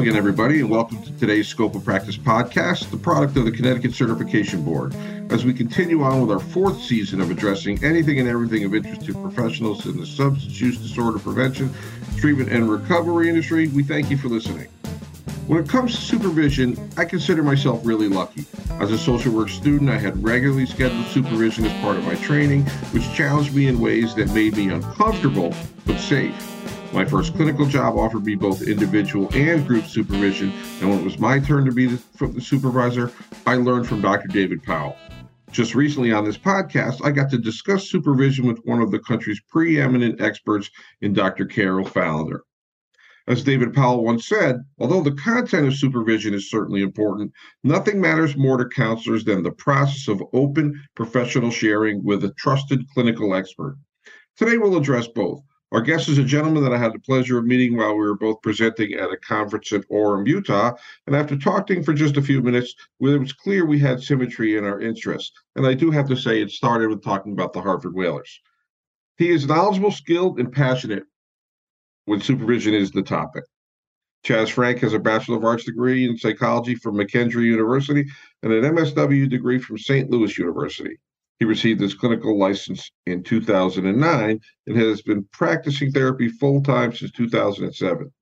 Again, everybody, and welcome to today's Scope of Practice podcast, the product of the Connecticut Certification Board. As we continue on with our fourth season of addressing anything and everything of interest to professionals in the substance use disorder prevention, treatment, and recovery industry, we thank you for listening. When it comes to supervision, I consider myself really lucky. As a social work student, I had regularly scheduled supervision as part of my training, which challenged me in ways that made me uncomfortable but safe. My first clinical job offered me both individual and group supervision, and when it was my turn to be the, supervisor, I learned from Dr. David Powell. Just recently on this podcast, I got to discuss supervision with one of the country's preeminent experts in Dr. Carol Falender. As David Powell once said, although the content of supervision is certainly important, nothing matters more to counselors than the process of open professional sharing with a trusted clinical expert. Today, we'll address both our guest is a gentleman that I had the pleasure of meeting while we were both presenting at a conference in Orem, Utah. And after talking for just a few minutes, it was clear we had symmetry in our interests. And I do have to say, it started with talking about the Hartford Whalers. He is knowledgeable, skilled, and passionate when supervision is the topic. Chaz Franke has a Bachelor of Arts degree in psychology from McKendree University and an MSW degree from St. Louis University. He received his clinical license in 2009 and has been practicing therapy full time since 2007.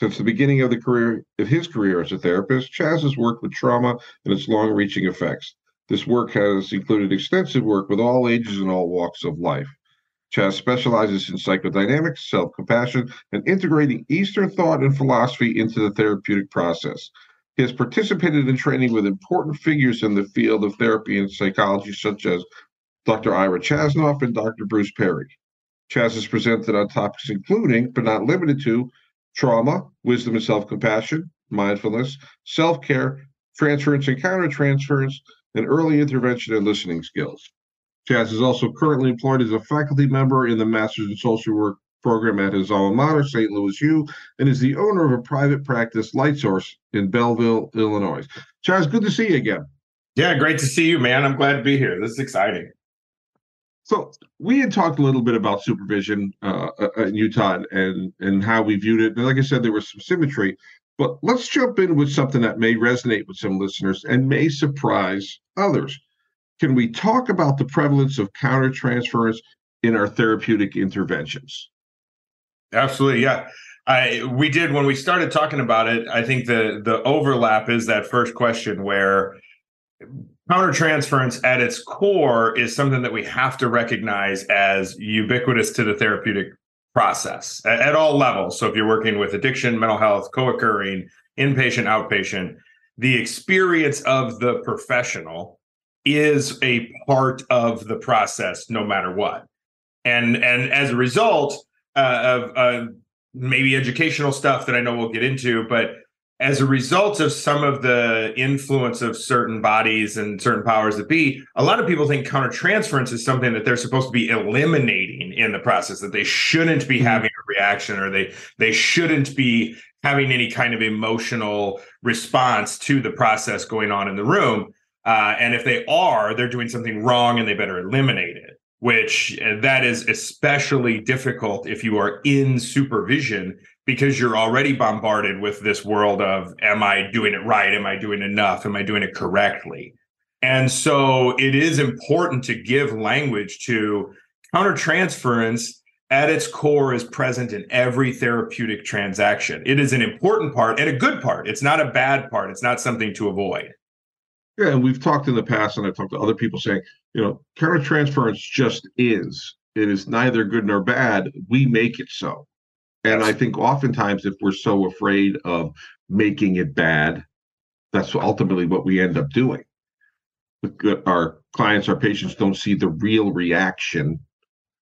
Since the beginning of the career of his career as a therapist, Chaz has worked with trauma and its long-reaching effects. This work has included extensive work with all ages and all walks of life. Chaz specializes in psychodynamics, self-compassion, and integrating Eastern thought and philosophy into the therapeutic process. He has participated in training with important figures in the field of therapy and psychology, such as Dr. Ira Chasnoff and Dr. Bruce Perry. Chaz has presented on topics including, but not limited to, trauma, wisdom and self compassion, mindfulness, self care, transference and countertransference, and early intervention and listening skills. Chaz is also currently employed as a faculty member in the Masters in Social Work program at his alma mater, St. Louis U, and is the owner of a private practice, Light Source, in Belleville, Illinois. Chaz, good to see you again. Yeah, great to see you, man. I'm glad to be here. This is exciting. So we had talked a little bit about supervision uh, uh, in Utah and and how we viewed it. And like I said, there was some symmetry. But let's jump in with something that may resonate with some listeners and may surprise others. Can we talk about the prevalence of countertransference in our therapeutic interventions? Absolutely, yeah. I we did when we started talking about it. I think the the overlap is that first question where countertransference at its core is something that we have to recognize as ubiquitous to the therapeutic process at, at all levels. So if you're working with addiction, mental health, co-occurring, inpatient, outpatient, the experience of the professional is a part of the process no matter what. And and as a result, uh, of uh, maybe educational stuff that I know we'll get into, but as a result of some of the influence of certain bodies and certain powers that be, a lot of people think countertransference is something that they're supposed to be eliminating in the process, that they shouldn't be mm-hmm. having a reaction or they they shouldn't be having any kind of emotional response to the process going on in the room. Uh, and if they are, they're doing something wrong and they better eliminate it which uh, that is especially difficult if you are in supervision because you're already bombarded with this world of am i doing it right? Am i doing enough? Am i doing it correctly? And so it is important to give language to countertransference at its core is present in every therapeutic transaction. It is an important part and a good part. It's not a bad part. It's not something to avoid. Yeah, and we've talked in the past, and I've talked to other people saying, you know, countertransference just is. It is neither good nor bad. We make it so. And. I think oftentimes, if we're so afraid of making it bad, that's ultimately what we end up doing. Our clients, our patients don't see the real reaction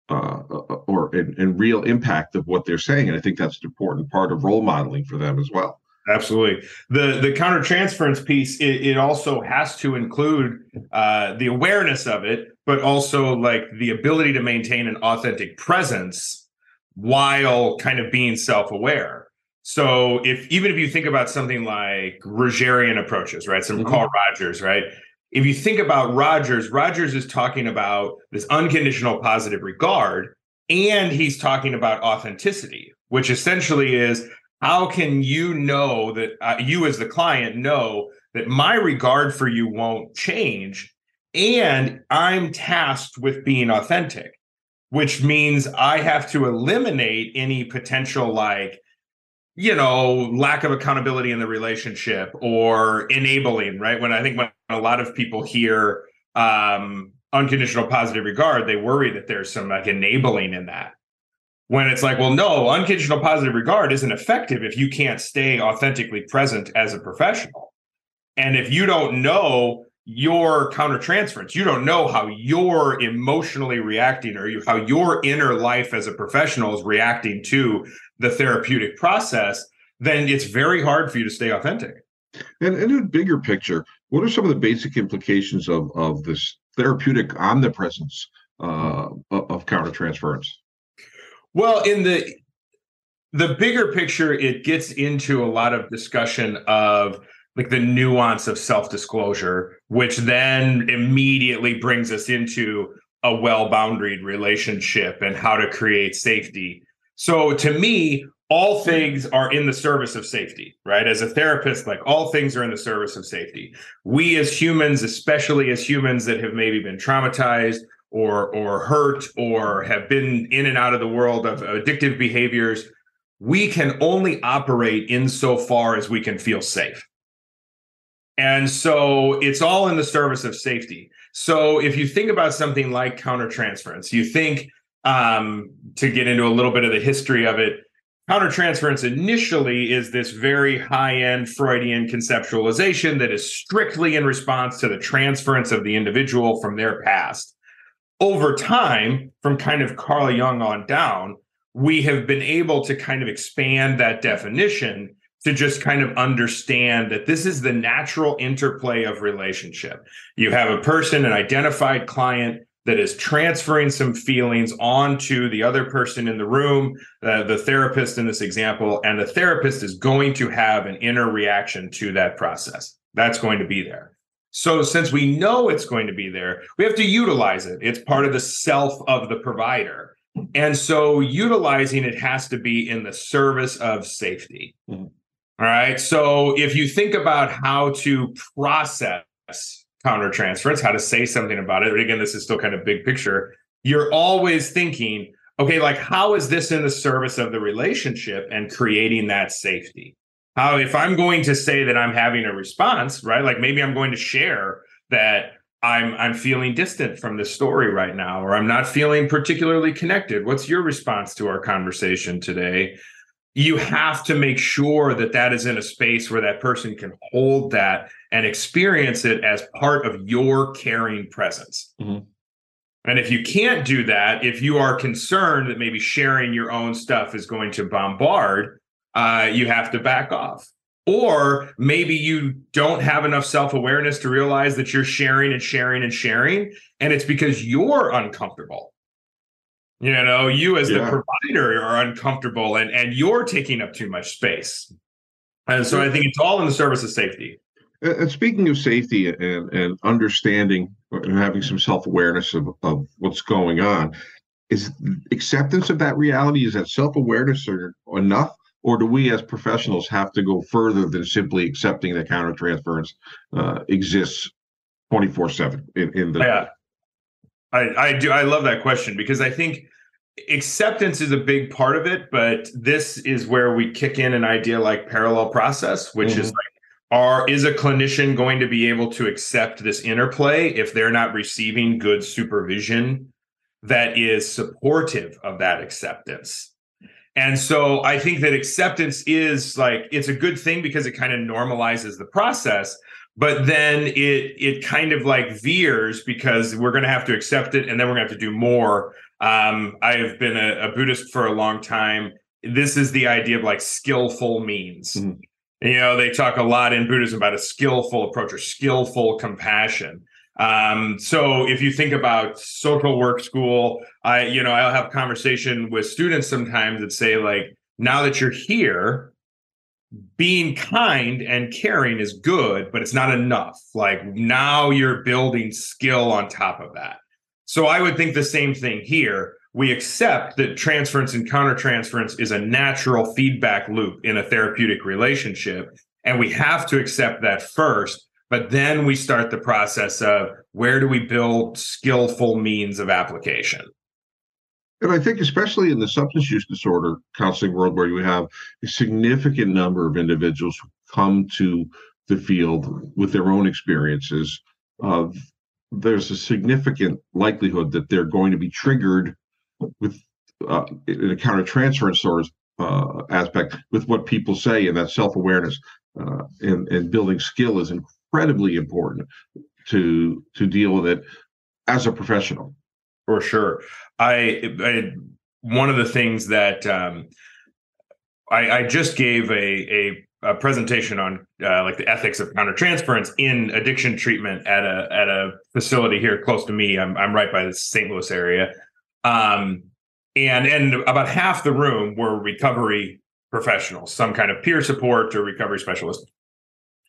uh, or and, and real impact of what they're saying. And I think that's an important part of role modeling for them as well. Absolutely. The the countertransference piece it, it also has to include uh, the awareness of it, but also like the ability to maintain an authentic presence while kind of being self-aware. So if even if you think about something like Rogerian approaches, right? Some mm-hmm. Carl Rogers, right? If you think about Rogers, Rogers is talking about this unconditional positive regard, and he's talking about authenticity, which essentially is how can you know that uh, you as the client know that my regard for you won't change and i'm tasked with being authentic which means i have to eliminate any potential like you know lack of accountability in the relationship or enabling right? When i think when a lot of people hear um unconditional positive regard they worry that there's some like enabling in that when it's like, well, no, unconditional positive regard isn't effective if you can't stay authentically present as a professional. And if you don't know your countertransference, you don't know how you're emotionally reacting or you, how your inner life as a professional is reacting to the therapeutic process, then it's very hard for you to stay authentic. And in a bigger picture, what are some of the basic implications of, of this therapeutic omnipresence uh, of countertransference? Well, in the the bigger picture, it gets into a lot of discussion of like the nuance of self-disclosure, which then immediately brings us into a well-boundaried relationship and how to create safety. So to me, all things are in the service of safety, right? As a therapist, like all things are in the service of safety. We as humans, especially as humans that have maybe been traumatized or or hurt or have been in and out of the world of addictive behaviors we can only operate insofar as we can feel safe. And so it's all in the service of safety. So if you think about something like countertransference you think um, to get into a little bit of the history of it countertransference initially is this very high-end freudian conceptualization that is strictly in response to the transference of the individual from their past over time, from kind of Carl Jung on down, we have been able to kind of expand that definition to just kind of understand that this is the natural interplay of relationship. You have a person, an identified client that is transferring some feelings onto the other person in the room, uh, the therapist in this example, and the therapist is going to have an inner reaction to that process. That's going to be there. So, since we know it's going to be there, we have to utilize it. It's part of the self of the provider. And so, utilizing it has to be in the service of safety. Mm-hmm. All right. So, if you think about how to process countertransference, how to say something about it, again, this is still kind of big picture, you're always thinking, okay, like, how is this in the service of the relationship and creating that safety? How if i'm going to say that i'm having a response right like maybe i'm going to share that i'm i'm feeling distant from this story right now or i'm not feeling particularly connected what's your response to our conversation today you have to make sure that that is in a space where that person can hold that and experience it as part of your caring presence mm-hmm. and if you can't do that if you are concerned that maybe sharing your own stuff is going to bombard uh, you have to back off. Or maybe you don't have enough self awareness to realize that you're sharing and sharing and sharing, and it's because you're uncomfortable. You know, you as yeah. the provider are uncomfortable and, and you're taking up too much space. And so I think it's all in the service of safety. And speaking of safety and, and understanding and having some self awareness of, of what's going on, is acceptance of that reality, is that self awareness enough? Or do we as professionals have to go further than simply accepting that countertransference uh, exists 24 7 in, in the yeah I, I do i love that question because i think acceptance is a big part of it but this is where we kick in an idea like parallel process which mm-hmm. is like are is a clinician going to be able to accept this interplay if they're not receiving good supervision that is supportive of that acceptance and so I think that acceptance is like it's a good thing because it kind of normalizes the process, but then it it kind of like veers because we're going to have to accept it and then we're going to have to do more. Um, I have been a, a, Buddhist for a long time. This is the idea of like skillful means. Mm-hmm. You know, they talk a lot in Buddhism about a skillful approach or skillful compassion. Um, so if you think about social work school, I, you know, I'll have conversation with students sometimes that say, like, now that you're here, being kind and caring is good, but it's not enough. Like now you're building skill on top of that. So I would think the same thing here. we accept that transference and countertransference is a natural feedback loop in a therapeutic relationship. And we have to accept that first. But then we start the process of where do we build skillful means of application? And I think, especially in the substance use disorder counseling world, where you have a significant number of individuals who come to the field with their own experiences, uh, there's a significant likelihood that they're going to be triggered with uh, in a countertransference of uh, aspect with what people say, and that self awareness uh, and and building skill is incredibly important to to deal with it as a professional. For sure, I, I one of the things that um, I, I just gave a a a presentation on uh, like the ethics of countertransference in addiction treatment at a at a facility here close to me. I'm I'm right by the St. Louis area, um, and and about half the room were recovery professionals, some kind of peer support or recovery specialist,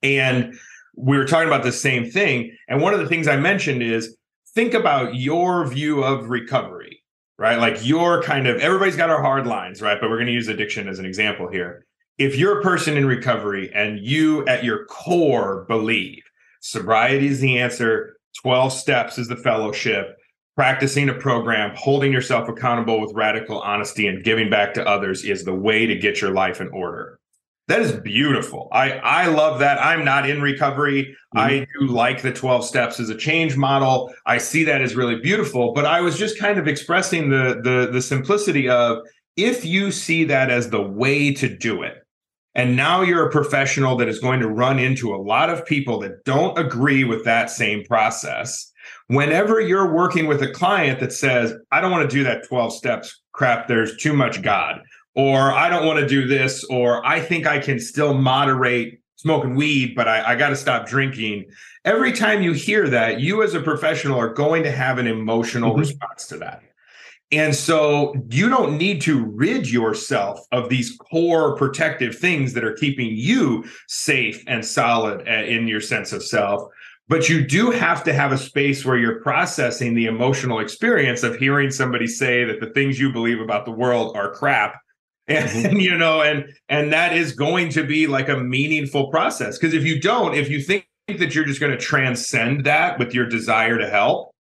and we were talking about the same thing. And one of the things I mentioned is think about your view of recovery, right? Like your kind of everybody's got our hard lines, right? But we're going to use addiction as an example here if you're a person in recovery and you at your core believe sobriety is the answer 12 steps is the fellowship practicing a program holding yourself accountable with radical honesty and giving back to others is the way to get your life in order that is beautiful. I i love that. I'm not in recovery. Mm-hmm. i do like the 12 steps as a change model. I see that as really beautiful but i was just kind of expressing the the the simplicity of if you see that as the way to do it and now you're a professional that is going to run into a lot of people that don't agree with that same process. Whenever you're working with a client that says, I don't want to do that 12 steps crap, there's too much God, or I don't want to do this, or I think I can still moderate smoking weed, but I, I got to stop drinking. Every time you hear that, you as a professional are going to have an emotional mm-hmm. response to that. And so you don't need to rid yourself of these core protective things that are keeping you safe and solid uh, in your sense of self. But you do have to have a space where you're processing the emotional experience of hearing somebody say that the things you believe about the world are crap. And, mm-hmm. you know, and and that is going to be like a meaningful process. Because if you don't, if you think that you're just going to transcend that with your desire to help,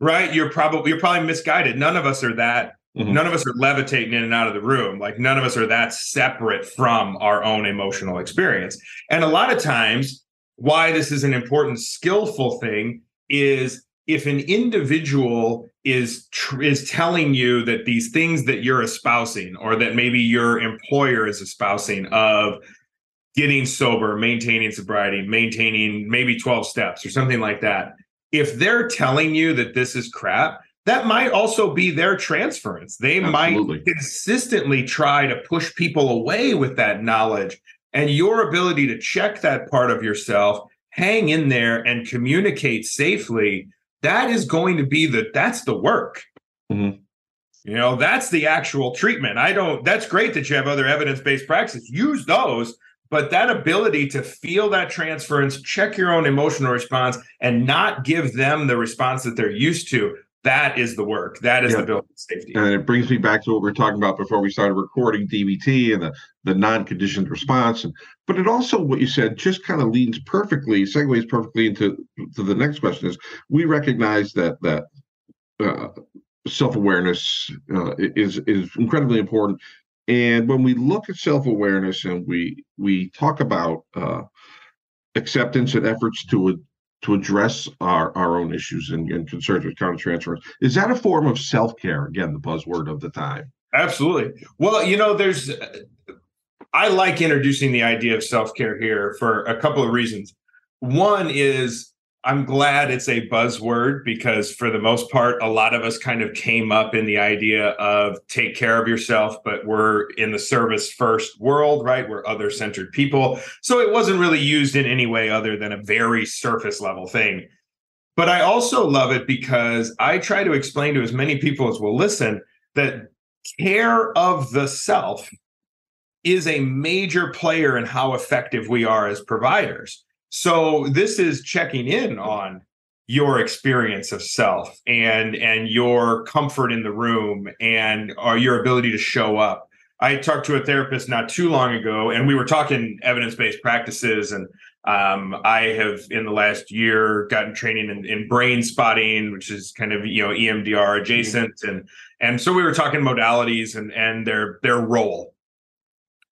right? You're probably you're probably misguided. None of us are that. Mm-hmm. None of us are levitating in and out of the room. Like none of us are that separate from our own emotional experience. And a lot of times, why this is an important skillful thing is if an individual is tr- is telling you that these things that you're espousing or that maybe your employer is espousing of getting sober maintaining sobriety maintaining maybe 12 steps or something like that if they're telling you that this is crap, that might also be their transference. They Absolutely. might consistently try to push people away with that knowledge. And your ability to check that part of yourself, hang in there and communicate safely, that is going to be the that's the work. Mm-hmm. You know, that's the actual treatment. I don't, that's great that you have other evidence based practices. Use those, but that ability to feel that transference, check your own emotional response, and not give them the response that they're used to. That is the work. That is yeah. the building safety. And it brings me back to what we were talking about before we started recording DBT and the, the non-conditioned response. And but it also what you said just kind of leans perfectly, segues perfectly into to the next question is we recognize that that uh, self-awareness uh, is is incredibly important and when we look at self-awareness and we we talk about uh, acceptance and efforts to to address our, our own issues and, and concerns with countertransference, is that a form of self-care? Again, the buzzword of the time. Absolutely. Well, you know, there's I like introducing the idea of self-care here for a couple of reasons. One is I'm glad it's a buzzword because for the most part, a lot of us kind of came up in the idea of take care of yourself, but we're in the service first world, right? We're other centered people. So it wasn't really used in any way other than a very surface level thing. But I also love it because I try to explain to as many people as will listen that care of the self is a major player in how effective we are as providers so this is checking in on your experience of self and and your comfort in the room and or uh, your ability to show up i talked to a therapist not too long ago and we were talking evidence-based practices and um, i have in the last year gotten training in, in, brain spotting which is kind of you know emdr adjacent mm-hmm. and and so we were talking modalities and and their their role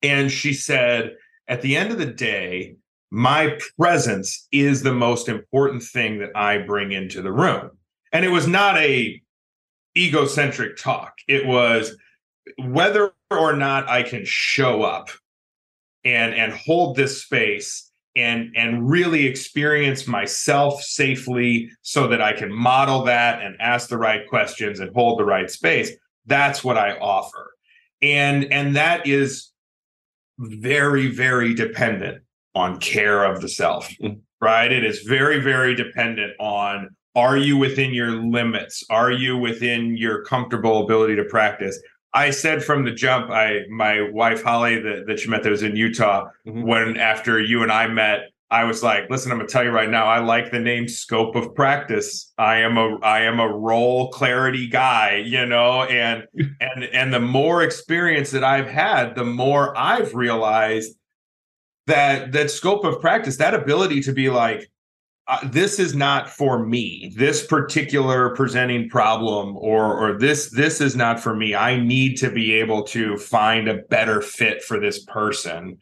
and she said at the end of the day my presence is the most important thing that I bring into the room. And it was not a egocentric talk. It was whether or not I can show up and and hold this space and and really experience myself safely so that I can model that and ask the right questions and hold the right space. That's what I offer. And and that is very very dependent on care of the self, mm. right? It is very, very dependent on are you within your limits? Are you within your comfortable ability to practice? I said from the jump, I my wife Holly that, that you met that was in Utah, mm-hmm. when after you and I met, I was like, listen, I'm gonna tell you right now, I like the name scope of practice. I am a I am a role clarity guy, you know, and and and the more experience that I've had, the more I've realized that that scope of practice that ability to be like uh, this is not for me. This particular presenting problem or or this this is not for me. I need to be able to find a better fit for this person.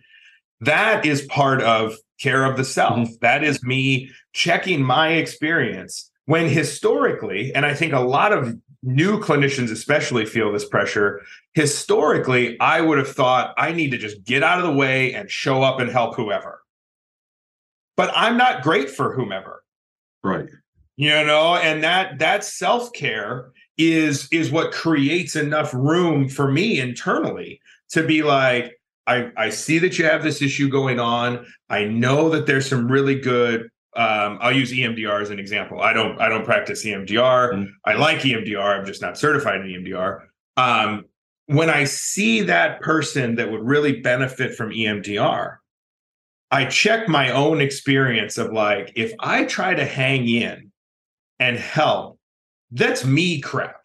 That is part of care of the self. Mm-hmm. that is me checking my experience when historically and i think a lot of new clinicians especially feel this pressure. Historically i would have thought i need to just get out of the way and show up and help whoever. But i'm not great for whomever. Right. You know and that that self-care is is what creates enough room for me internally to be like I, I see that you have this issue going on. I know that there's some really good um, I'll use EMDR as an example. I don't I don't practice EMDR. Mm-hmm. I like EMDR. I'm just not certified in EMDR. Um, when I see that person that would really benefit from EMDR, I check my own experience of like if I try to hang in and help, that's me crap.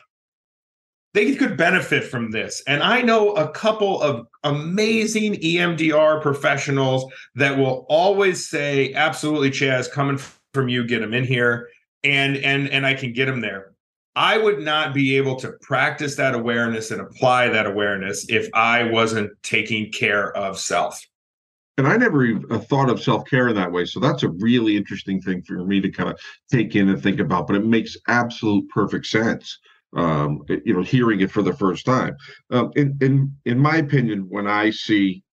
They could benefit from this. And I know a couple of amazing EMDR professionals that will always say, absolutely, Chaz, coming from you, get them in here. And and and I can get them there. I would not be able to practice that awareness and apply that awareness if I wasn't taking care of self. And I never even uh, thought of self care in that way. So that's a really interesting thing for me to kind of take in and think about. But it makes absolute perfect sense um, you know, hearing it for the first time. Um, in in in my opinion, when I see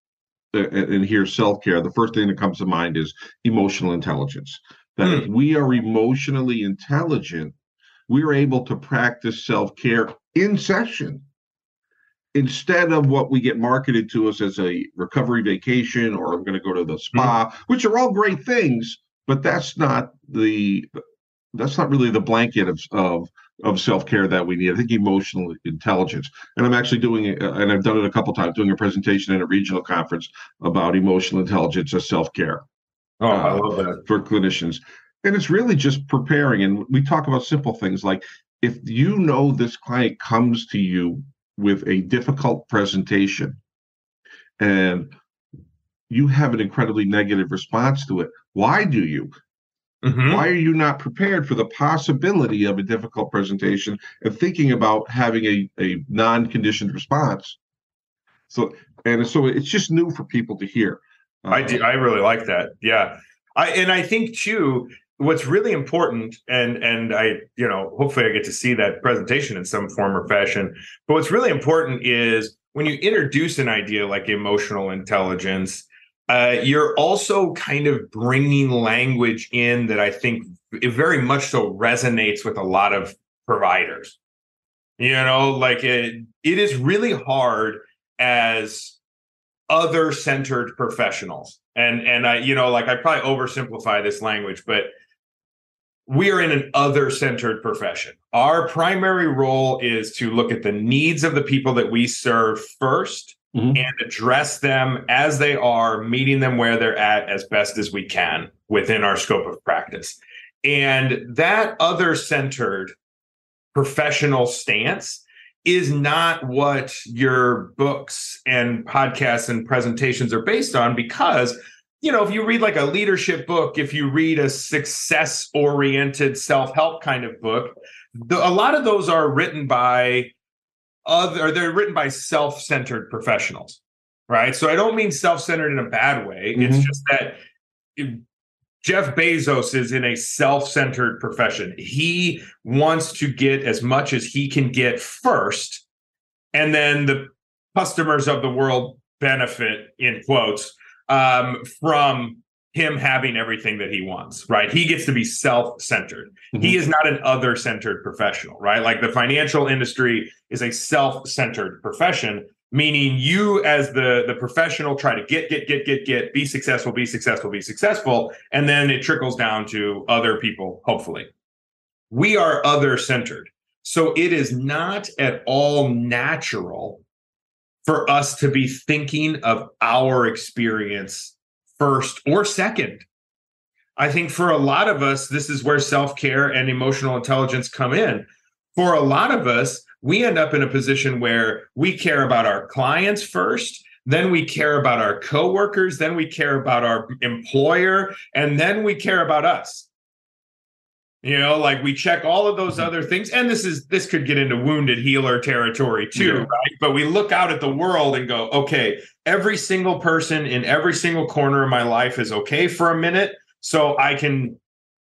uh, and hear self care, the first thing that comes to mind is emotional intelligence. That mm. if we are emotionally intelligent, we are able to practice self care in session instead of what we get marketed to us as a recovery vacation or I'm going to go to the spa, mm. which are all great things, but that's not the that's not really the blanket of, of of self-care that we need. I think emotional intelligence. And I'm actually doing it, and I've done it a couple times, doing a presentation at a regional conference about emotional intelligence as self-care. Oh, I uh, love that for clinicians. And it's really just preparing. And we talk about simple things like if you know this client comes to you with a difficult presentation and you have an incredibly negative response to it. Why do you? Mm-hmm. Why are you not prepared for the possibility of a difficult presentation and thinking about having a, a non-conditioned response? So and so it's just new for people to hear. Uh, I do, I really like that. Yeah. I and I think too what's really important and and I you know hopefully I get to see that presentation in some form or fashion. But what's really important is when you introduce an idea like emotional intelligence uh, you're also kind of bringing language in that I think it very much so resonates with a lot of providers. You know, like it, it is really hard as other centered professionals. And and I, you know, like I probably oversimplify this language, but we are in an other centered profession. Our primary role is to look at the needs of the people that we serve first mm-hmm. and address them as they are, meeting them where they're at as best as we can within our scope of practice. And that other centered professional stance is not what your books and podcasts and presentations are based on because you know if you read like a leadership book if you read a success oriented self-help kind of book the, a lot of those are written by other they're written by self-centered professionals right so i don't mean self-centered in a bad way mm-hmm. it's just that Jeff Bezos is in a self centered profession. He wants to get as much as he can get first, and then the customers of the world benefit, in quotes, um, from him having everything that he wants, right? He gets to be self centered. Mm-hmm. He is not an other centered professional, right? Like the financial industry is a self centered profession meaning you as the the professional try to get get get get get be successful be successful be successful and then it trickles down to other people hopefully we are other centered so it is not at all natural for us to be thinking of our experience first or second. I think for a lot of us this is where self-care and emotional intelligence come in. For a lot of us we end up in a position where we care about our clients first then we care about our coworkers then we care about our employer and then we care about us you know like we check all of those other things and this is this could get into wounded healer territory too yeah. right but we look out at the world and go okay every single person in every single corner of my life is okay for a minute so i can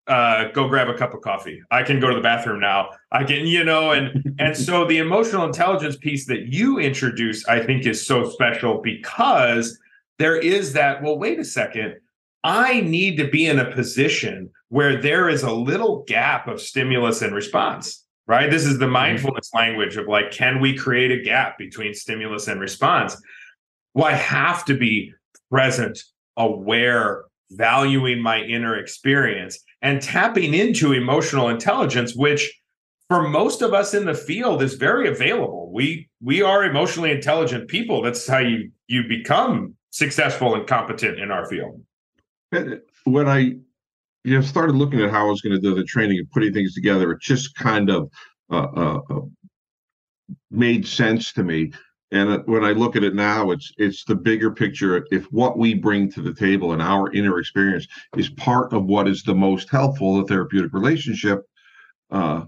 uh, go grab a cup of coffee. I can go to the bathroom now. I can, you know, and and so the emotional intelligence piece that you introduce, I think, is so special because there is that. Well, wait a second. I need to be in a position where there is a little gap of stimulus and response. Right. This is the mm-hmm. mindfulness mm-hmm. language of like, can we create a gap between stimulus and response? Well, I have to be present, aware, valuing my inner experience and tapping into emotional intelligence which for most of us in the field is very available we we are emotionally intelligent people that's how you you become successful and competent in our field when i you know started looking at how i was going to do the training and putting things together it just kind of uh, uh, uh made sense to me and when I look at it now, it's it's the bigger picture. If what we bring to the table and our inner experience is part of what is the most helpful, the therapeutic relationship, uh,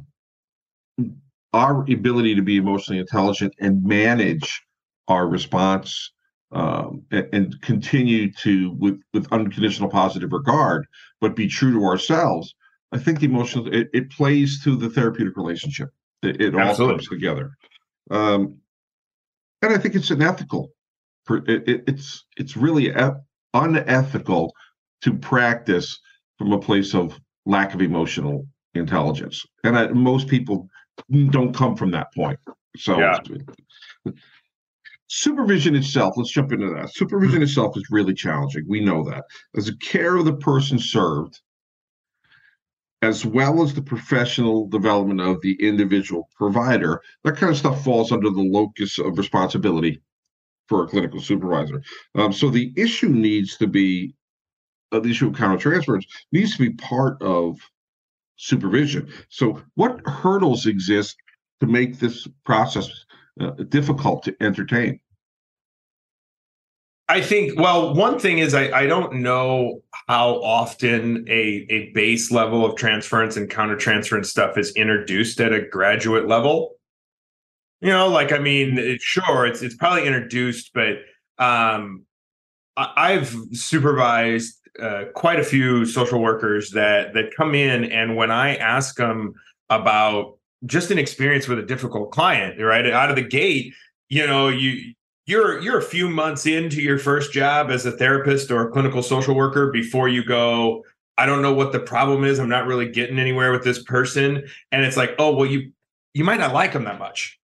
our ability to be emotionally intelligent and manage our response um, and, and, continue to with with unconditional positive regard, but be true to ourselves. I think the emotional it, it plays to the therapeutic relationship. It, it all comes together. Um, and I think it's unethical. it's it's really unethical to practice from a place of lack of emotional intelligence, and I, most people don't come from that point. So. Yeah. Supervision itself, let's jump into that. Supervision itself is really challenging. We know that. As a care of the person served, as well as the professional development of the individual provider. That kind of stuff falls under the locus of responsibility for a clinical supervisor. Um, so the issue needs to be uh, the issue of countertransference needs to be part of supervision. So what hurdles exist to make this process uh, difficult to entertain? I think, well, one thing is I, I don't know how often a, a base level of transference and countertransference stuff is introduced at a graduate level. You know, like, I mean, it, sure, it's, it's probably introduced, but um, I, have supervised uh, quite a few social workers that that come in and when I ask them about just an experience with a difficult client, right out of the gate, you know, you you're you're a few months into your first job as a therapist or a clinical social worker before you go i don't know what the problem is. I'm not really getting anywhere with this person. And it's like oh well you you might not like them that much.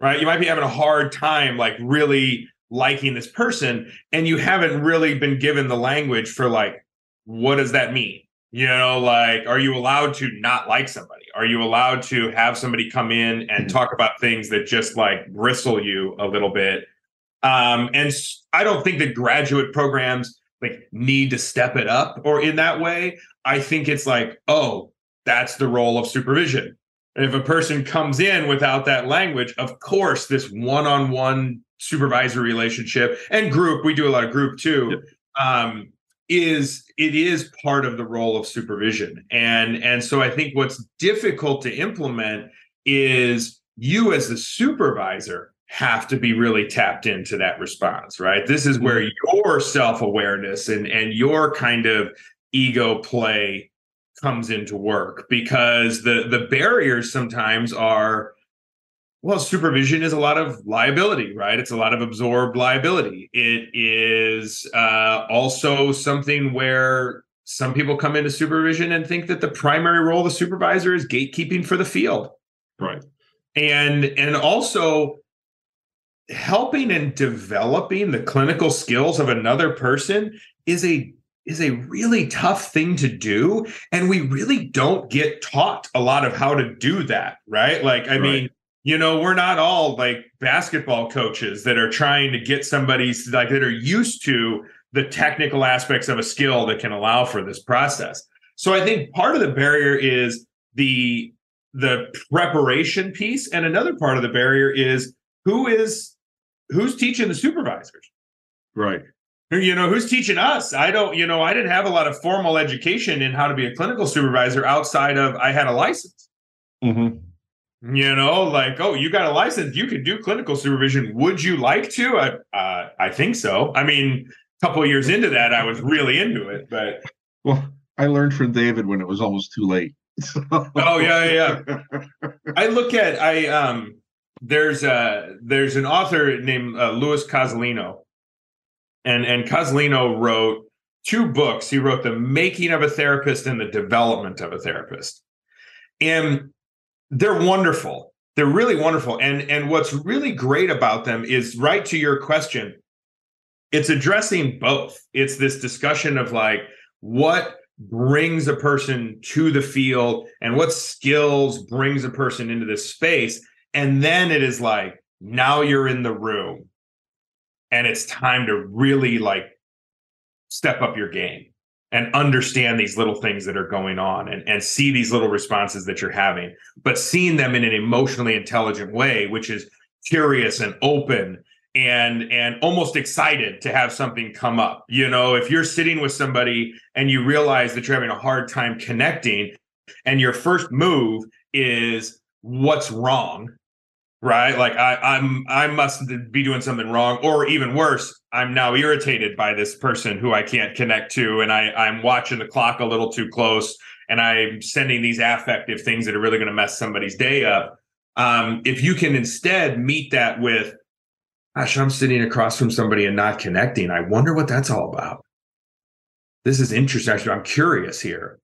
Right? You might be having a hard time like really liking this person and you haven't really been given the language for like what does that mean? You know, like, are you allowed to not like somebody? Are you allowed to have somebody come in and mm-hmm. talk about things that just like bristle you a little bit? Um, and I don't think that graduate programs like need to step it up or in that way. I think it's like, oh, that's the role of supervision. And if a person comes in without that language, of course, this one-on-one supervisory relationship and group, we do a lot of group too, um, is it is part of the role of supervision. And and so I think what's difficult to implement is you as the supervisor have to be really tapped into that response, right? This is where mm-hmm. your self-awareness and and your kind of ego play comes into work because the the barriers sometimes are well supervision is a lot of liability right? It's a lot of absorbed liability. It is uh, also something where some people come into supervision and think that the primary role of the supervisor is gatekeeping for the field. Right. And and also helping and developing the clinical skills of another person is a is a really tough thing to do. And we really don't get taught a lot of how to do that right? Like i right. mean you know we're not all like basketball coaches that are trying to get somebody like that are used to the technical aspects of a skill that can allow for this process. So i think part of the barrier is the the preparation piece and another part of the barrier is who is who's teaching the supervisors. Right. You know who's teaching us? I don't you know i didn't have a lot of formal education in how to be a clinical supervisor outside of i had a license. Mm-hmm. You know like oh you got a license. You could do clinical supervision. Would you like to? I uh, i think so. I mean a couple years into that i was really into it but well i learned from david when it was almost too late. Oh yeah yeah i look at i um there's a there's an author named uh, louis cozolino and and Cozolino wrote two books. He wrote The Making of a Therapist and The Development of a Therapist. And they're wonderful. They're really wonderful. And and what's really great about them is right to your question, it's addressing both. It's this discussion of like what brings a person to the field and what skills brings a person into this space. And then it is like, now you're in the room and it's time to really like step up your game and understand these little things that are going on and, and see these little responses that you're having but seeing them in an emotionally intelligent way which is curious and open and and almost excited to have something come up. You know if you're sitting with somebody and you realize that you're having a hard time connecting and your first move is what's wrong right? Like I, I'm I must be doing something wrong, or even worse, I'm now irritated by this person who I can't connect to, and I I'm watching the clock a little too close, and I'm sending these affective things that are really going to mess somebody's day up. Um, if you can instead meet that with, gosh, I'm sitting across from somebody and not connecting. I wonder what that's all about. This is interesting. Actually, I'm curious here.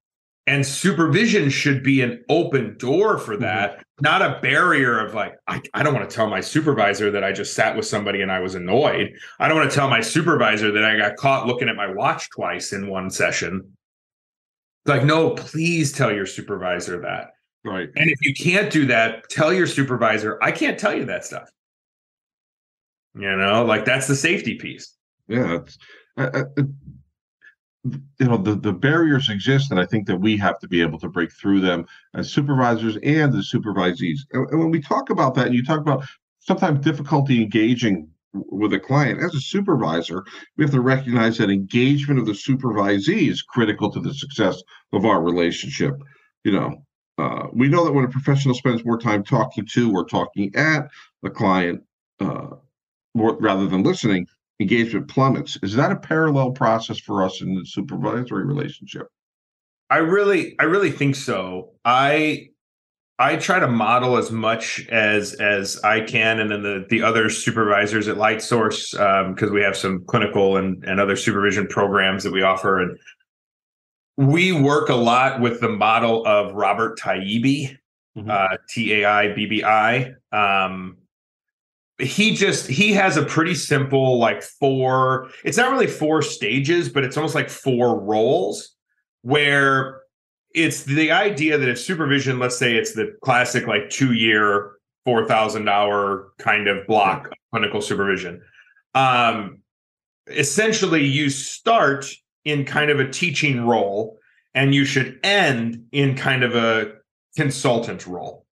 And supervision should be an open door for mm-hmm. that, mm-hmm. not a barrier of like, I, I don't want to tell my supervisor that I just sat with somebody and I was annoyed. I don't want to tell my supervisor that I got caught looking at my watch twice in one session. Like, no, please tell your supervisor that. Right. And if you can't do that, tell your supervisor, I can't tell you that stuff. You know, like that's the safety piece. Yeah. It's, uh, you know the, the barriers exist and i think that we have to be able to break through them as supervisors and as supervisees. And, and when we talk about that and you talk about sometimes difficulty engaging with a client. As a supervisor we have to recognize that engagement of the supervisee is critical to the success of our relationship. You know uh, we know that when a professional spends more time talking to or talking at the client uh, more, rather than listening engagement plummets. Is that a parallel process for us in the supervisory relationship? I really, I really think so. I I try to model as much as as I can, and then the the other supervisors at LightSource because um, we have some clinical and and other supervision programs that we offer, and we work a lot with the model of Robert Taibbi, mm-hmm. uh, T A I B B I. Um, he just he has a pretty simple like four it's not really four stages but it's almost like four roles where it's the idea that if supervision let's say it's the classic like two year four thousand hour kind of block of clinical supervision um essentially you start in kind of a teaching role and you should end in kind of a consultant role.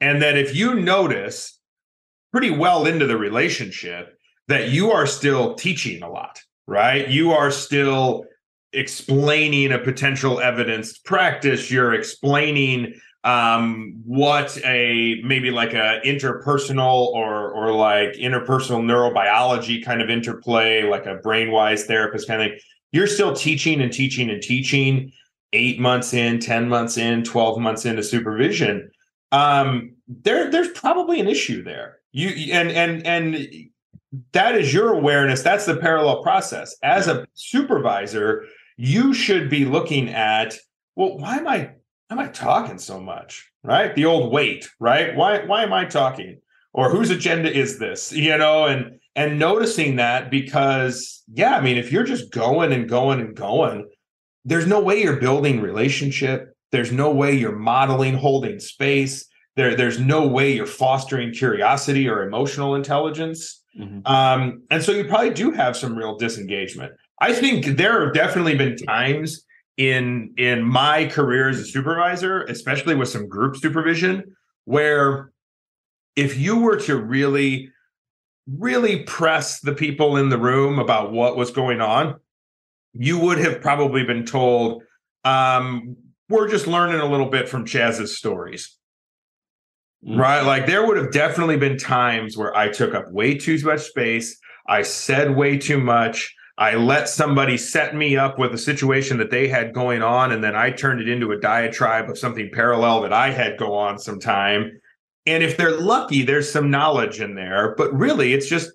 And that if you notice pretty well into the relationship that you are still teaching a lot, right? You are still explaining a potential evidenced practice, you're explaining um, what a maybe like a interpersonal or or like interpersonal neurobiology kind of interplay, like a brainwise therapist kind of thing. You're still teaching and teaching and teaching eight months in, 10 months in, 12 months into supervision. Um, there, there's probably an issue there. You and and and that is your awareness. That's the parallel process. As a supervisor, you should be looking at, well, why am I am I talking so much? Right? The old wait, right? Why why am I talking? Or whose agenda is this? You know, and and noticing that because yeah, I mean, if you're just going and going and going, there's no way you're building relationship. There's no way you're modeling holding space. There, there's no way you're fostering curiosity or emotional intelligence. Mm-hmm. Um, and so you probably do have some real disengagement. I think there have definitely been times in in my career as a supervisor, especially with some group supervision, where if you were to really, really press the people in the room about what was going on, you would have probably been told, um, we're just learning a little bit from Chaz's stories. Mm-hmm. Right. Like there would have definitely been times where I took up way too much space. I said way too much. I let somebody set me up with a situation that they had going on, and then I turned it into a diatribe of something parallel that I had go on sometime. And if they're lucky, there's some knowledge in there, but really it's just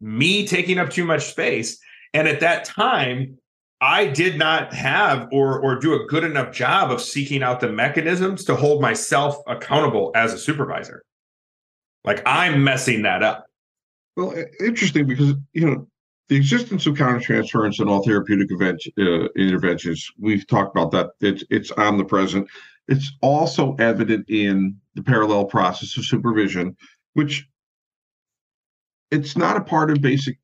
me taking up too much space. And at that time, I did not have or or do a good enough job of seeking out the mechanisms to hold myself accountable as a supervisor. Like I'm messing that up. Well, interesting because you know the existence of countertransference in all therapeutic event, uh, interventions. We've talked about that. It's it's omnipresent. It's also evident in the parallel process of supervision, which it's not a part of basic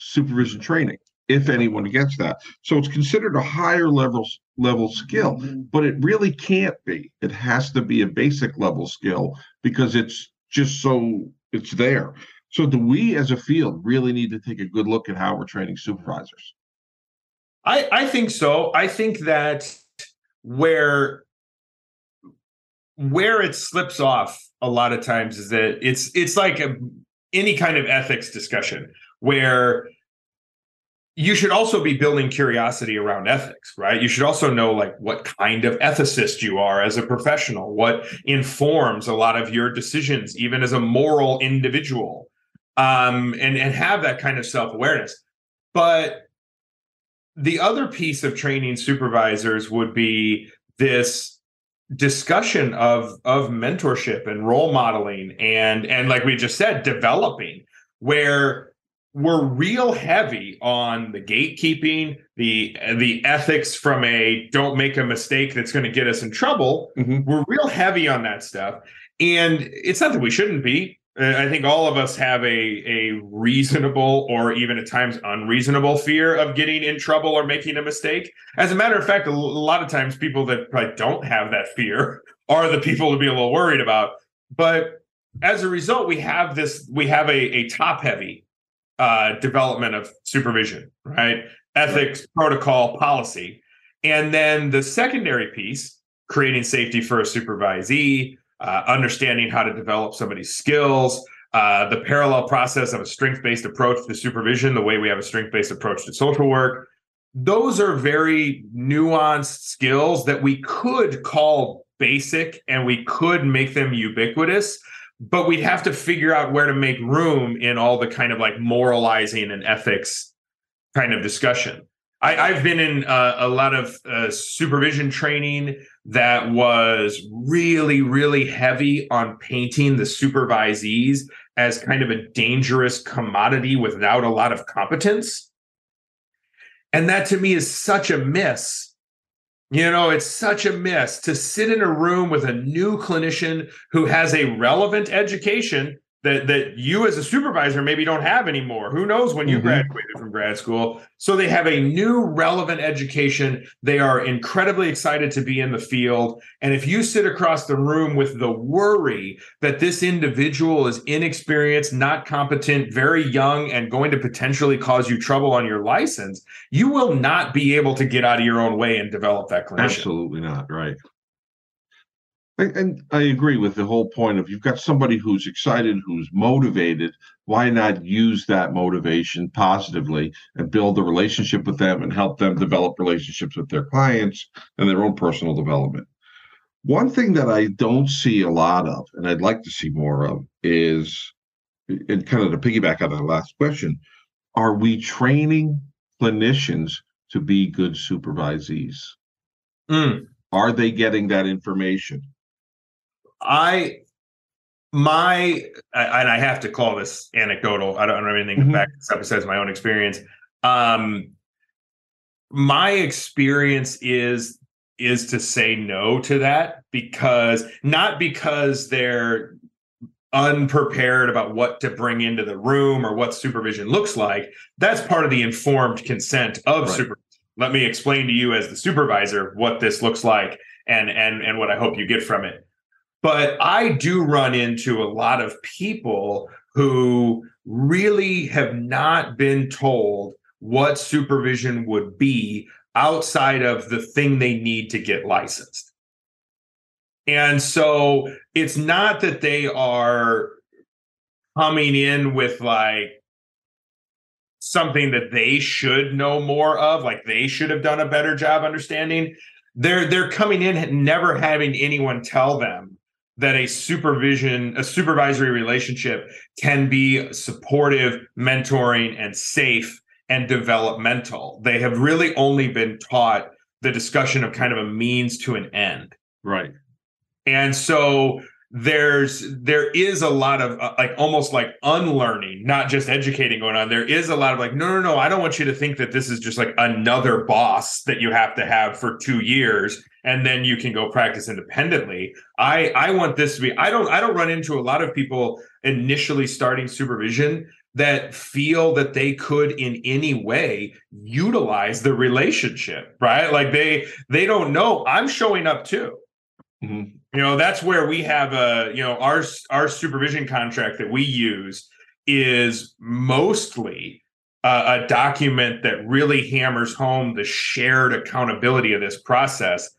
supervision training if anyone gets that. So it's considered a higher level level skill, mm-hmm. but it really can't be. It has to be a basic level skill because it's just so it's there. So do we as a field really need to take a good look at how we're training supervisors? I I think so. I think that where where it slips off a lot of times is that it's it's like a, any kind of ethics discussion where you should also be building curiosity around ethics, right? You should also know like what kind of ethicist you are as a professional, what informs a lot of your decisions, even as a moral individual, um, and and have that kind of self awareness. But the other piece of training supervisors would be this discussion of of mentorship and role modeling and and like we just said developing where we're real heavy on the gatekeeping, the the ethics from a don't make a mistake that's going to get us in trouble. Mm-hmm. We're real heavy on that stuff, and it's not that we shouldn't be. I think all of us have a a reasonable or even at times unreasonable fear of getting in trouble or making a mistake. As a matter of fact, a lot of times people that probably don't have that fear are the people to be a little worried about. But as a result, we have this we have a, a top heavy uh, development of supervision, right? Ethics, right. protocol, policy. And then the secondary piece, creating safety for a supervisee, uh, understanding how to develop somebody's skills, uh, the parallel process of a strength based approach to supervision, the way we have a strength based approach to social work. Those are very nuanced skills that we could call basic and we could make them ubiquitous but we'd have to figure out where to make room in all the kind of like moralizing and ethics kind of discussion. I, have been in uh, a lot of uh, supervision training that was really, really heavy on painting the supervisees as kind of a dangerous commodity without a lot of competence. And that to me is such a miss you know, it's such a miss to sit in a room with a new clinician who has a relevant education that that you as a supervisor maybe don't have anymore. Who knows when you mm-hmm. graduated from grad school? So they have a new relevant education. They are incredibly excited to be in the field. And if you sit across the room with the worry that this individual is inexperienced, not competent, very young, and going to potentially cause you trouble on your license, you will not be able to get out of your own way and develop that clinician. Absolutely not. Right. And I agree with the whole point of you've got somebody who's excited, who's motivated. Why not use that motivation positively and build a relationship with them and help them develop relationships with their clients and their own personal development? One thing that I don't see a lot of, and I'd like to see more of, is and kind of to piggyback on that last question, are we training clinicians to be good supervisees? Mm. Are they getting that information? I my and I have to call this anecdotal. I don't, I don't have anything mm-hmm. to back this up besides my own experience. Um, my experience is is to say no to that because not because they're unprepared about what to bring into the room or what supervision looks like. That's part of the informed consent of right. supervision. Let me explain to you as the supervisor what this looks like and and and what I hope you get from it. But I do run into a lot of people who really have not been told what supervision would be outside of the thing they need to get licensed. And so it's not that they are coming in with like something that they should know more of, like they should have done a better job understanding. They're they're coming in never having anyone tell them that a supervision, a supervisory relationship can be supportive, mentoring, and safe and developmental. They have really only been taught the discussion of kind of a means to an end. Right. And so there's there is a lot of uh, like almost like unlearning not just educating going on there is a lot of like no no no i don't want you to think that this is just like another boss that you have to have for 2 years and then you can go practice independently. I i want this to be i don't i don't run into a lot of people initially starting supervision that feel that they could in any way utilize the relationship right? Like they they don't know. I'm showing up too. Mm-hmm. You know that's where we have a you know our our supervision contract that we use is mostly uh, a document that really hammers home the shared accountability of this process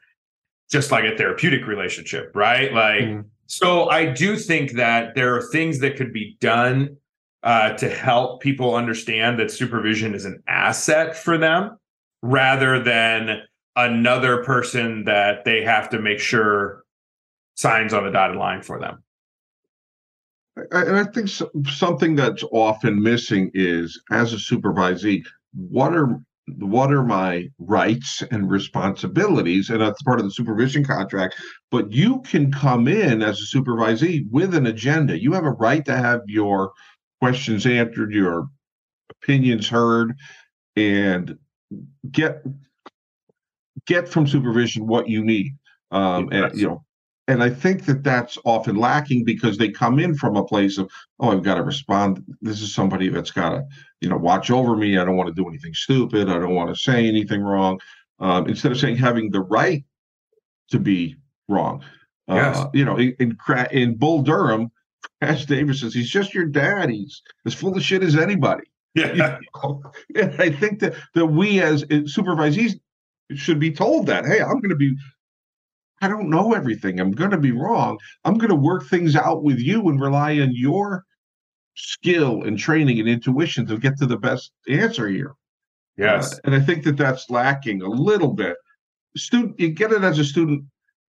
just like a therapeutic relationship right like mm. so i do think that there are things that could be done uh, to help people understand that supervision is an asset for them rather than another person that they have to make sure signs on the dotted line for them. And I think something that's often missing is, as a supervisee, what are what are my rights and responsibilities? And that's part of the supervision contract. But you can come in as a supervisee with an agenda. You have a right to have your questions answered, your opinions heard, and get get from supervision what you need. Um, and you know and I think that that's often lacking because they come in from a place of, oh, I've got to respond. This is somebody that's got to, you know, watch over me. I don't want to do anything stupid. I don't want to say anything wrong. Um, instead of saying having the right to be wrong. Uh, yes. Uh, you know, in, in, in Bull Durham, Crash Davis says he's just your dad. He's as full of shit as anybody. Yeah. You know? And I think that that we as supervisees should be told that, hey, I'm going to be I don't know everything. I'm going to be wrong. I'm going to work things out with you and rely on your skill and training and intuition to get to the best answer here. Yes. Uh, and I think that that's lacking a little bit. Student, you get it as a student,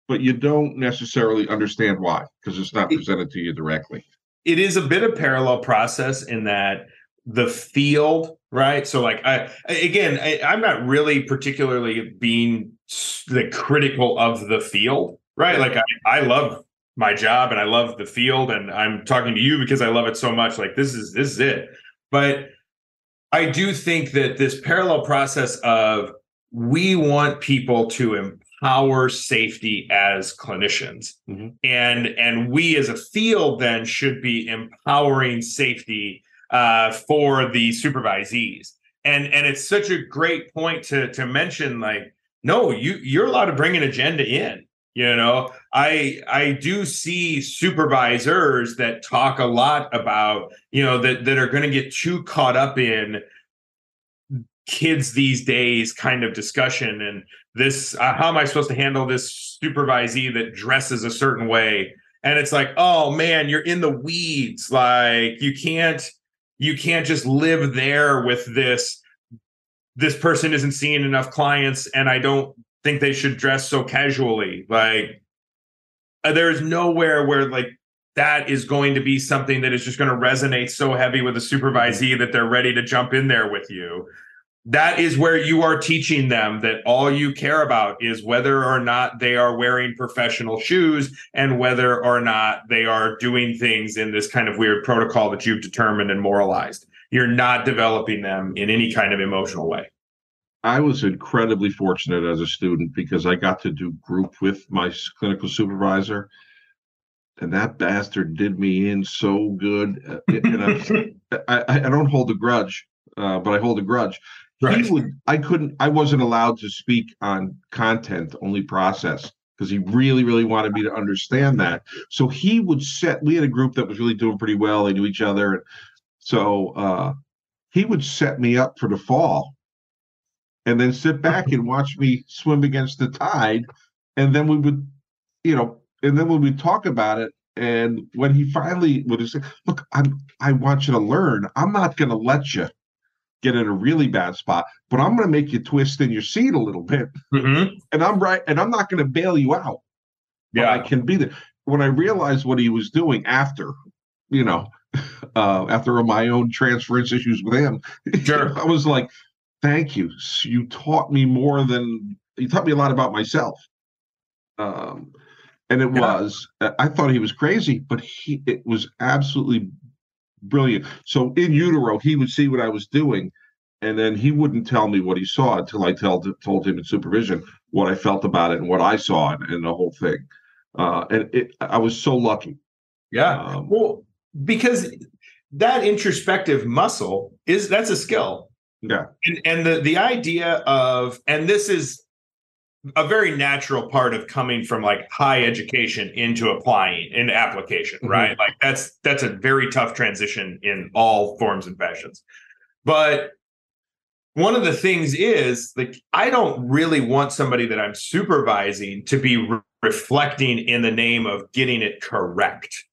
but you don't necessarily understand why because it's not presented to you directly. It is a bit of parallel process in that the field right so like i again I, i'm not really particularly being the critical of the field right? Like I, I love my job and i love the field and i'm talking to you because i love it so much. Like this is this is it. But i do think that this parallel process of we want people to empower safety as clinicians. Mm-hmm. and and we as a field then should be empowering safety uh, for the supervisees. And and it's such a great point to to mention like no you you're allowed to bring an agenda in you know? I i do see supervisors that talk a lot about you know that that are going to get too caught up in kids these days kind of discussion and this uh, how am i supposed to handle this supervisee that dresses a certain way? And it's like oh man you're in the weeds like you can't you can't just live there with this this person isn't seeing enough clients and i don't think they should dress so casually like uh, there's nowhere where like that is going to be something that is just going to resonate so heavy with a supervisee that they're ready to jump in there with you that is where you are teaching them that all you care about is whether or not they are wearing professional shoes and whether or not they are doing things in this kind of weird protocol that you've determined and moralized. You're not developing them in any kind of emotional way. I was incredibly fortunate as a student because I got to do group with my clinical supervisor. And that bastard did me in so good. Uh, and I, I, I don't hold a grudge, uh, but I hold a grudge Right. He would. I couldn't. I wasn't allowed to speak on content, only process, because he really, really wanted me to understand that. So he would set. We had a group that was really doing pretty well. They knew each other, and so uh, he would set me up for the fall, and then sit back and watch me swim against the tide, and then we would, you know, and then when we talk about it, and when he finally would say, "Look, I'm. I want you to learn. I'm not going to let you." get in a really bad spot, but I'm going to make you twist in your seat a little bit. Mm-hmm. And I'm right, and I'm not going to bail you out. Yeah, I can be there. When I realized what he was doing after, you know, uh, after my own transference issues with him, sure. I was like, "Thank you. You taught me more than you taught me a lot about myself." Um, and it yeah. was. I thought he was crazy, but he it was absolutely brilliant. So in utero, he would see what I was doing, and then he wouldn't tell me what he saw until I told told him in supervision what I felt about it and what I saw and, and the whole thing. Uh, and it, I was so lucky. Yeah. Um, well, because that introspective muscle is that's a skill. Yeah. And and the the idea of and this is a very natural part of coming from like high education into applying in application mm-hmm. right like that's that's a very tough transition in all forms and fashions but one of the things is like i don't really want somebody that i'm supervising to be re- reflecting in the name of getting it correct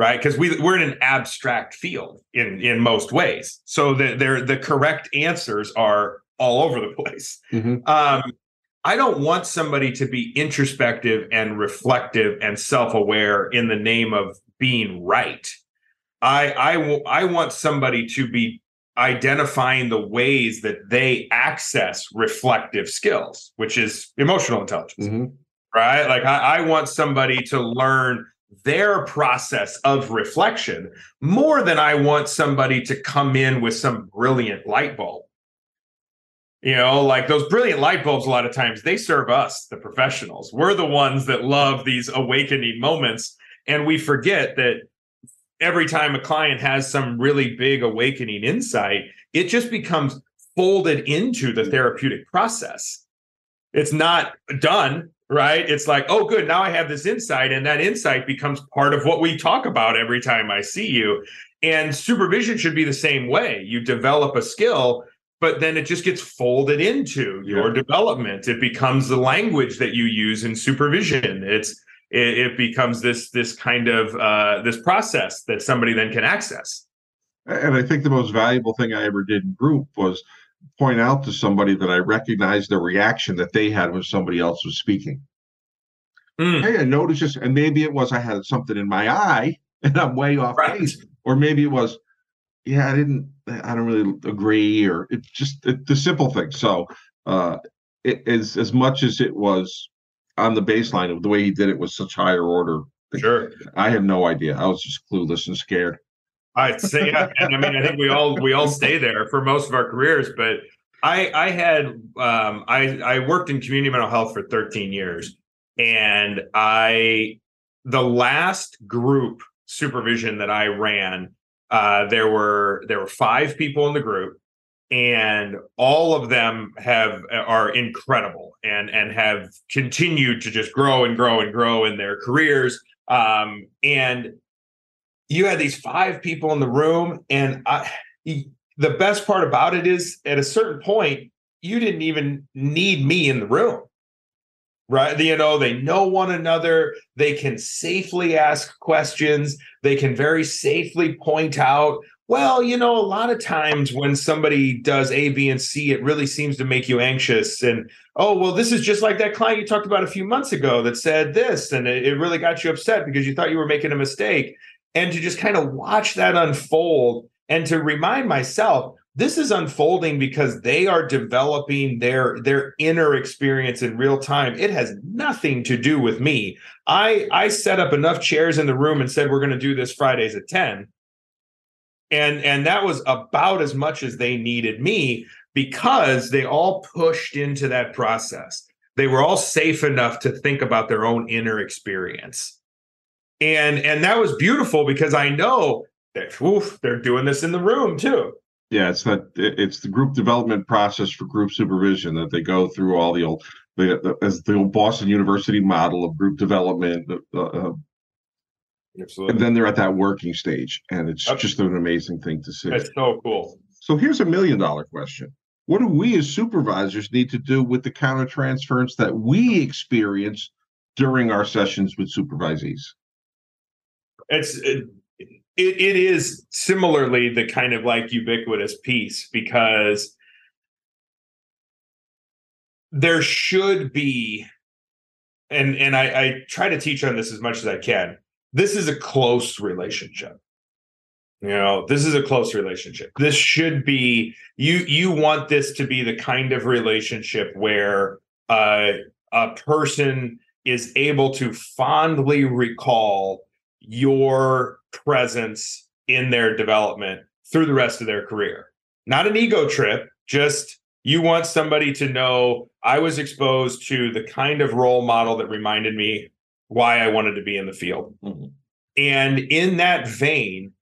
right because we, we're in an abstract field in in most ways so the, the correct answers are all over the place mm-hmm. um, I don't want somebody to be introspective and reflective and self-aware in the name of being right. I I, w- I want somebody to be identifying the ways that they access reflective skills, which is emotional intelligence. Mm-hmm. Right? Like I, I want somebody to learn their process of reflection more than I want somebody to come in with some brilliant light bulb. You know, like those brilliant light bulbs, a lot of times they serve us, the professionals. We're the ones that love these awakening moments. And we forget that every time a client has some really big awakening insight, it just becomes folded into the therapeutic process. It's not done, right? It's like, oh, good, now I have this insight. And that insight becomes part of what we talk about every time I see you. And supervision should be the same way. You develop a skill but then it just gets folded into your yeah. development it becomes the language that you use in supervision it's it, it becomes this this kind of uh, this process that somebody then can access and i think the most valuable thing i ever did in group was point out to somebody that i recognized the reaction that they had when somebody else was speaking mm. hey i noticed this and maybe it was i had something in my eye and i'm way off right. base or maybe it was yeah, I didn't, I don't really agree, or it's just it, the simple thing. So, uh, it is as much as it was on the baseline of the way he did it was such higher order. Sure, I had no idea. I was just clueless and scared. I'd say, yeah, and I mean, I think we all we all stay there for most of our careers, but I I had um, I I worked in community mental health for 13 years, and I the last group supervision that I ran, uh, there were there were five people in the group, and all of them have are incredible and and have continued to just grow and grow and grow in their careers. Um, and you had these five people in the room, and I the best part about it is at a certain point, you didn't even need me in the room. Right. You know, they know one another. They can safely ask questions. They can very safely point out, well, you know, a lot of times when somebody does A, B, and C, it really seems to make you anxious. And, oh, well, this is just like that client you talked about a few months ago that said this, and it, really got you upset because you thought you were making a mistake. And to just kind of watch that unfold and to remind myself this is unfolding because they are developing their their inner experience in real time. It has nothing to do with me. I i set up enough chairs in the room and said we're going to do this fridays at 10 and and that was about as much as they needed me because they all pushed into that process. They were all safe enough to think about their own inner experience and and that was beautiful because i know oof, they're doing this in the room too. Yeah, it's that it's the group development process for group supervision that they go through all the old the, the as the old Boston University model of group development. Uh, uh, Absolutely. And then they're at that working stage, and it's That's, just an amazing thing to see. It's so cool. So here's a million dollar question: What do we as supervisors need to do with the countertransference that we experience during our sessions with supervisees? It's it, it, is similarly the kind of like ubiquitous piece because there should be and and I, I try to teach on this as much as I can. This is a close relationship. You know, this is a close relationship. This should be you you want this to be the kind of relationship where uh, a person is able to fondly recall your presence in their development through the rest of their career. Not an ego trip, just you want somebody to know I was exposed to the kind of role model that reminded me why I wanted to be in the field. Mm-hmm. And in that vein,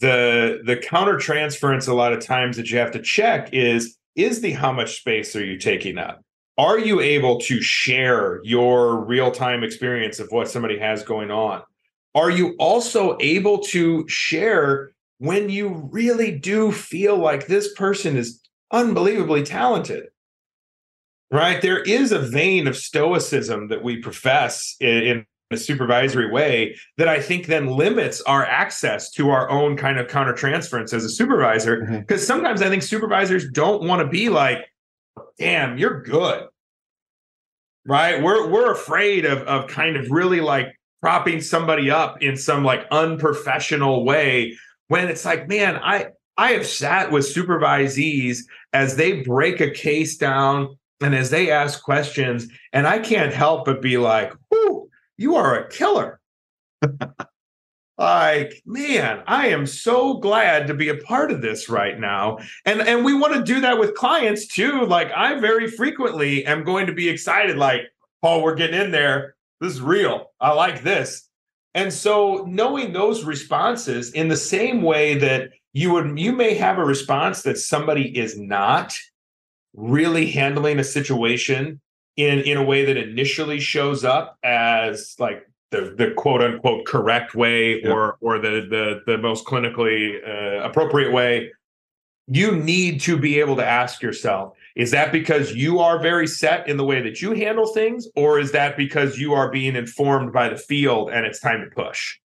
the the counter transference a lot of times that you have to check is is the how much space are you taking up? Are you able to share your real time experience of what somebody has going on? Are you also able to share when you really do feel like this person is unbelievably talented? Right? There is a vein of stoicism that we profess in, in a supervisory way that I think then limits our access to our own kind of countertransference as a supervisor. Because mm-hmm. sometimes I think supervisors don't want to be like, damn, you're good. Right. We're we're afraid of of kind of really like propping somebody up in some like unprofessional way when it's like, man, I I have sat with supervisees as they break a case down and as they ask questions, and I can't help but be like, whoo, you are a killer. like man i am so glad to be a part of this right now. And and we want to do that with clients too. Like i very frequently am going to be excited like oh we're getting in there this is real. I like this. And so knowing those responses in the same way that you would you may have a response that somebody is not really handling a situation in in a way that initially shows up as like the the quote unquote correct way yeah. or or the the the most clinically uh, appropriate way you need to be able to ask yourself is that because you are very set in the way that you handle things, or is that because you are being informed by the field and it's time to push?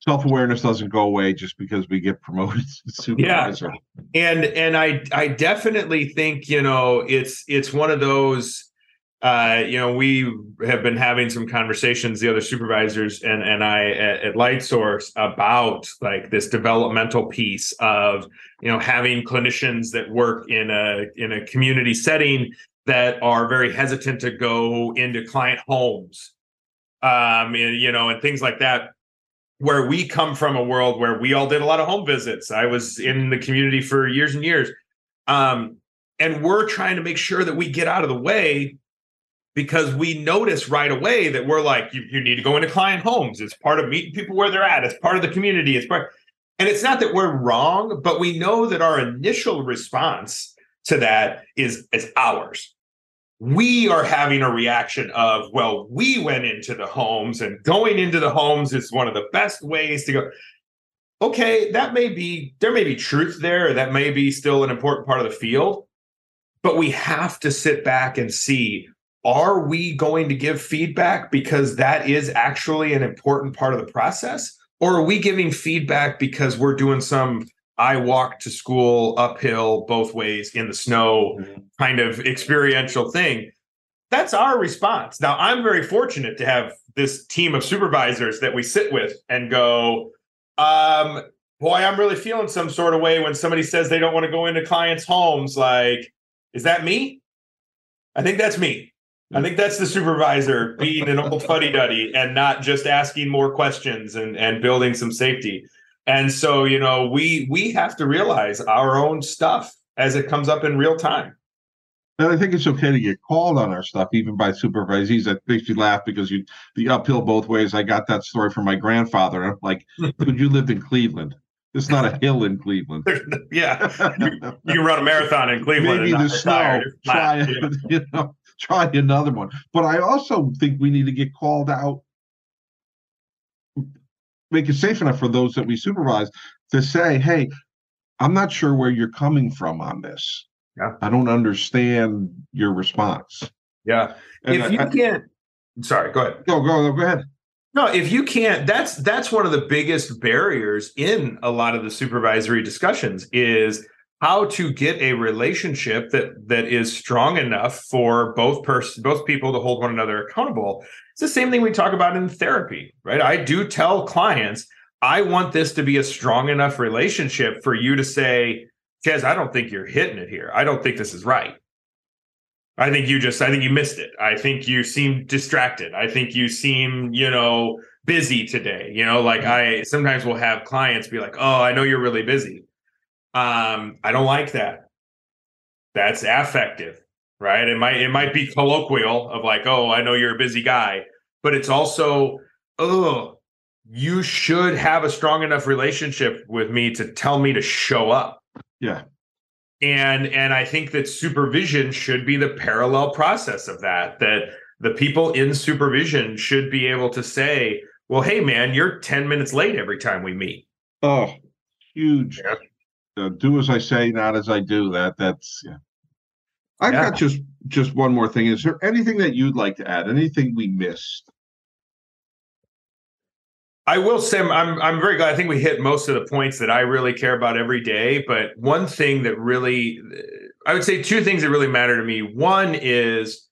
Self awareness doesn't go away just because we get promoted to supervisor. Yeah, and and I I definitely think you know it's it's one of those uh, you know, we have been having some conversations, the other supervisors and and I at, at LightSource about like this developmental piece of you know having clinicians that work in a in a community setting that are very hesitant to go into client homes, um, and, you know, and things like that. Where we come from a world where we all did a lot of home visits. I was in the community for years and years. Um, and we're trying to make sure that we get out of the way because we notice right away that we're like, you, you need to go into client homes. It's part of meeting people where they're at. It's part of the community. It's part, and it's not that we're wrong, but we know that our initial response to that is is ours. We are having a reaction of, well, we went into the homes, and going into the homes is one of the best ways to go. Okay, that may be there may be truth there, that may be still an important part of the field, but we have to sit back and see are we going to give feedback because that is actually an important part of the process? Or are we giving feedback because we're doing some I walk to school uphill both ways in the snow mm-hmm. kind of experiential thing? That's our response. Now, I'm very fortunate to have this team of supervisors that we sit with and go, um, boy, I'm really feeling some sort of way when somebody says they don't want to go into clients' homes. Like, is that me? I think that's me. I think that's the supervisor being an old fuddy duddy and not just asking more questions and, and building some safety. And so, you know, we we have to realize our own stuff as it comes up in real time. And I think it's okay to get called on our stuff, even by supervisees. That makes you laugh because you the uphill both ways. I got that story from my grandfather. I'm like, dude, you lived in Cleveland. It's not a hill in Cleveland. yeah, you, you, run a marathon in Cleveland. Maybe the snow. Try, you know, try another one. But I also think we need to get called out, make it safe enough for those that we supervise to say, hey, I'm not sure where you're coming from on this. Yeah. I don't understand your response. Yeah. And if I, you can't, sorry, go ahead. Go, go, go ahead. No, if you can't, that's that's one of the biggest barriers in a lot of the supervisory discussions is how to get a relationship that that is strong enough for both person both people to hold one another accountable. It's the same thing we talk about in therapy right? I do tell clients i want this to be a strong enough relationship for you to say Chaz, i don't think you're hitting it here. I don't think this is right i think you just i think you missed it. I think you seem distracted. I think you seem you know busy today. You know like mm-hmm. i sometimes will have clients be like oh i know you're really busy um, I don't like that. That's affective, right? It might it might be colloquial of like, oh, I know you're a busy guy, but it's also, oh, you should have a strong enough relationship with me to tell me to show up. Yeah. And and I think that supervision should be the parallel process of that. That the people in supervision should be able to say, well, hey man, you're 10 minutes late every time we meet. Oh, huge. Yeah uh, do as I say, not as I do. That that's yeah. I've yeah. got just just one more thing. Is there anything that you'd like to add? Anything we missed? I will say I'm I'm very glad. I think we hit most of the points that I really care about every day. But one thing that really, I would say two things that really matter to me. One is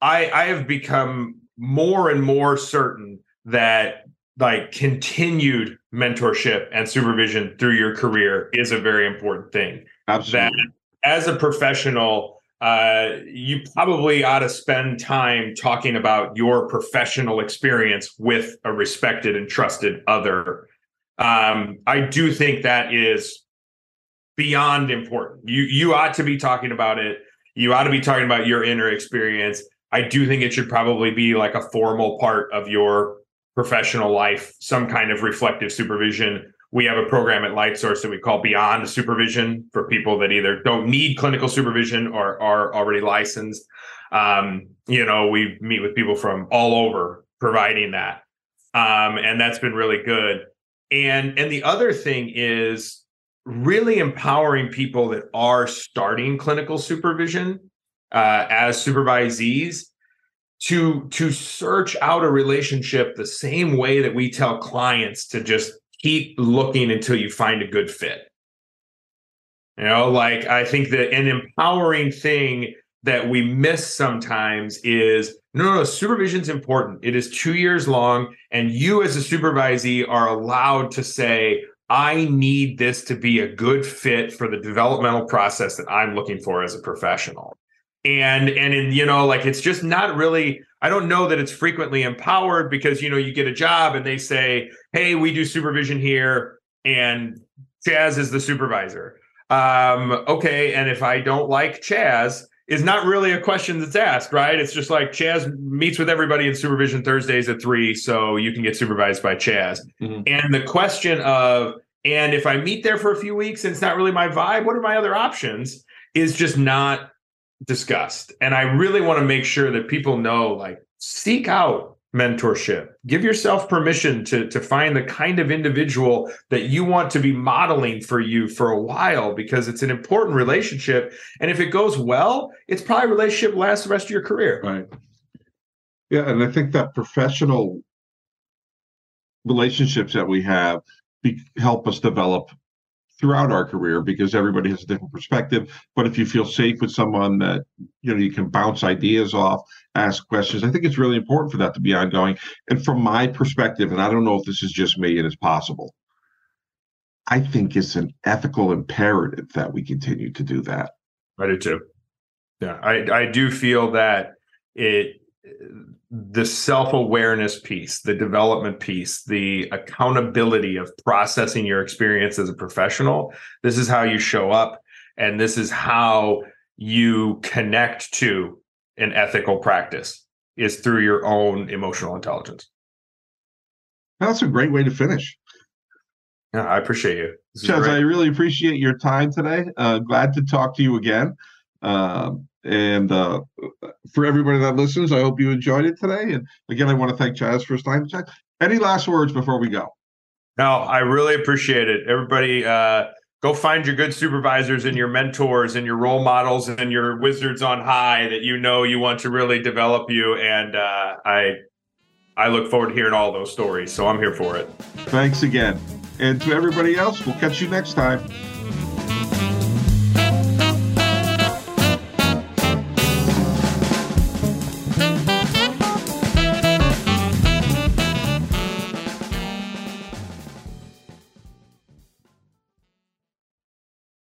I I have become more and more certain that like continued mentorship and supervision through your career is a very important thing. Absolutely. That as a professional, uh, you probably ought to spend time talking about your professional experience with a respected and trusted other. Um, I do think that is beyond important. You you ought to be talking about it. You ought to be talking about your inner experience. I do think it should probably be like a formal part of your professional life, some kind of reflective supervision. We have a program at LightSource that we call Beyond Supervision for people that either don't need clinical supervision or are already licensed. Um, you know, we meet with people from all over providing that. Um, and that's been really good. And and the other thing is really empowering people that are starting clinical supervision uh, as supervisees to to search out a relationship the same way that we tell clients to just keep looking until you find a good fit you know like i think that an empowering thing that we miss sometimes is no, no, no, supervision's important. It is two years long, and you as a supervisee are allowed to say, I need this to be a good fit for the developmental process that I'm looking for as a professional and and in you know like it's just not really i don't know that it's frequently empowered because you know you get a job and they say hey we do supervision here and Chaz is the supervisor Um, okay, and if I don't like Chaz, is not really a question that's asked, right? It's just like Chaz meets with everybody in supervision Thursdays at three, so you can get supervised by Chaz. Mm-hmm. And the question of, and if I meet there for a few weeks and it's not really my vibe, what are my other options? Is just not discussed. And I really want to make sure that people know like, seek out mentorship. Give yourself permission to, to find the kind of individual that you want to be modeling for you for a while because it's an important relationship. And if it goes well, it's probably a relationship lasts the rest of your career. Right. Yeah. And I think that professional relationships that we have be, help us develop throughout our career because everybody has a different perspective. But if you feel safe with someone that you know you can bounce ideas off, ask questions, I think it's really important for that to be ongoing. And from my perspective, and I don't know if this is just me and it's possible, I think it's an ethical imperative that we continue to do that. I do too. Yeah, I I do feel that it the self-awareness piece the development piece the accountability of processing your experience as a professional. This is how you show up and this is how you connect to an ethical practice is through your own emotional intelligence. That's a great way to finish. Yeah i appreciate you. Chaz, i really appreciate your time today. Uh, glad to talk to you again um, and uh, for everybody that listens, I hope you enjoyed it today. And again, I want to thank Chaz for his time. Chaz, any last words before we go? No, I really appreciate it. Everybody, uh, go find your good supervisors and your mentors and your role models and your wizards on high that you know you want to really develop you. And uh, I, I look forward to hearing all those stories. So I'm here for it. Thanks again. And to everybody else, we'll catch you next time.